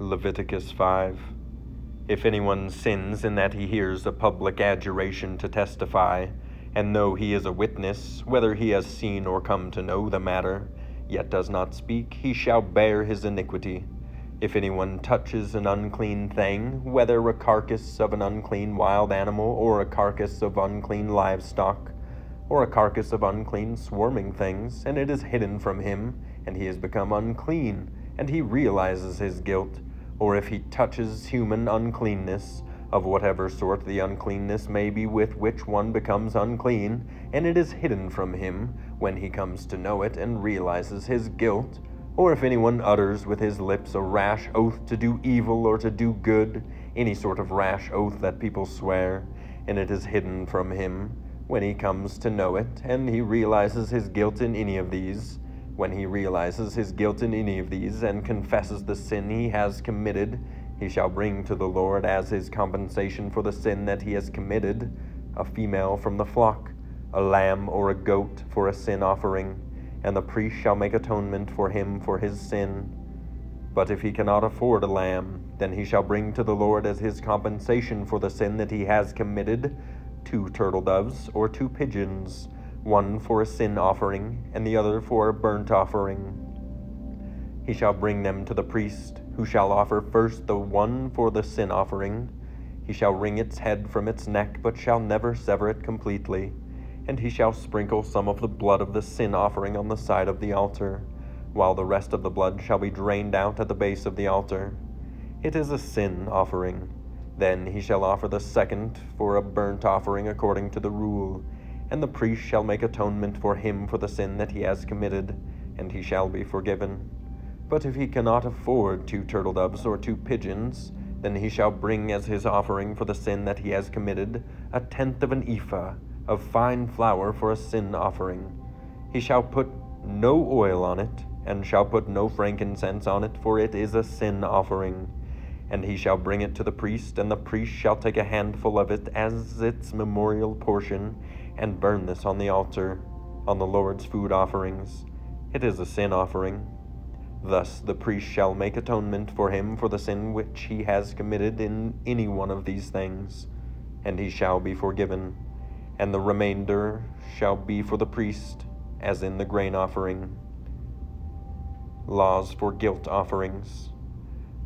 Leviticus 5. If anyone sins in that he hears a public adjuration to testify, and though he is a witness, whether he has seen or come to know the matter, yet does not speak, he shall bear his iniquity. If anyone touches an unclean thing, whether a carcass of an unclean wild animal, or a carcass of unclean livestock, or a carcass of unclean swarming things, and it is hidden from him, and he has become unclean, and he realizes his guilt, or if he touches human uncleanness, of whatever sort the uncleanness may be with which one becomes unclean, and it is hidden from him when he comes to know it and realizes his guilt, or if anyone utters with his lips a rash oath to do evil or to do good, any sort of rash oath that people swear, and it is hidden from him when he comes to know it, and he realizes his guilt in any of these, when he realizes his guilt in any of these and confesses the sin he has committed, he shall bring to the Lord as his compensation for the sin that he has committed a female from the flock, a lamb or a goat for a sin offering, and the priest shall make atonement for him for his sin. But if he cannot afford a lamb, then he shall bring to the Lord as his compensation for the sin that he has committed two turtle doves or two pigeons one for a sin offering, and the other for a burnt offering. He shall bring them to the priest, who shall offer first the one for the sin offering. He shall wring its head from its neck, but shall never sever it completely. And he shall sprinkle some of the blood of the sin offering on the side of the altar, while the rest of the blood shall be drained out at the base of the altar. It is a sin offering. Then he shall offer the second for a burnt offering according to the rule and the priest shall make atonement for him for the sin that he has committed, and he shall be forgiven. But if he cannot afford two turtle doves or two pigeons, then he shall bring as his offering for the sin that he has committed a tenth of an ephah of fine flour for a sin offering. He shall put no oil on it, and shall put no frankincense on it, for it is a sin offering. And he shall bring it to the priest, and the priest shall take a handful of it as its memorial portion, and burn this on the altar, on the Lord's food offerings. It is a sin offering. Thus the priest shall make atonement for him for the sin which he has committed in any one of these things, and he shall be forgiven. And the remainder shall be for the priest, as in the grain offering. Laws for guilt offerings.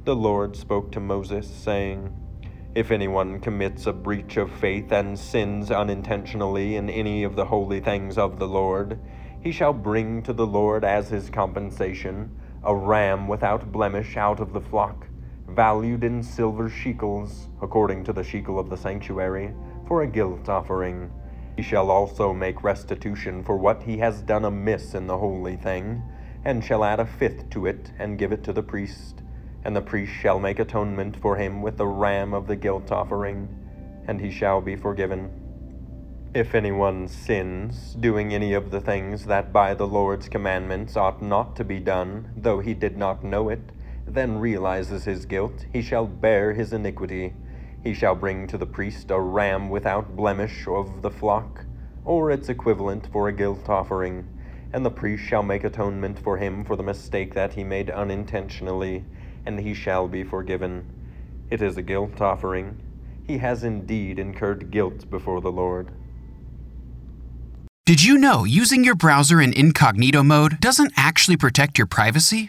The Lord spoke to Moses, saying, if anyone commits a breach of faith and sins unintentionally in any of the holy things of the Lord, he shall bring to the Lord as his compensation a ram without blemish out of the flock, valued in silver shekels, according to the shekel of the sanctuary, for a guilt offering. He shall also make restitution for what he has done amiss in the holy thing, and shall add a fifth to it, and give it to the priest and the priest shall make atonement for him with the ram of the guilt offering, and he shall be forgiven. If anyone sins, doing any of the things that by the Lord's commandments ought not to be done, though he did not know it, then realizes his guilt, he shall bear his iniquity. He shall bring to the priest a ram without blemish of the flock, or its equivalent for a guilt offering, and the priest shall make atonement for him for the mistake that he made unintentionally and he shall be forgiven. It is a guilt offering. He has indeed incurred guilt before the Lord. Did you know using your browser in incognito mode doesn't actually protect your privacy?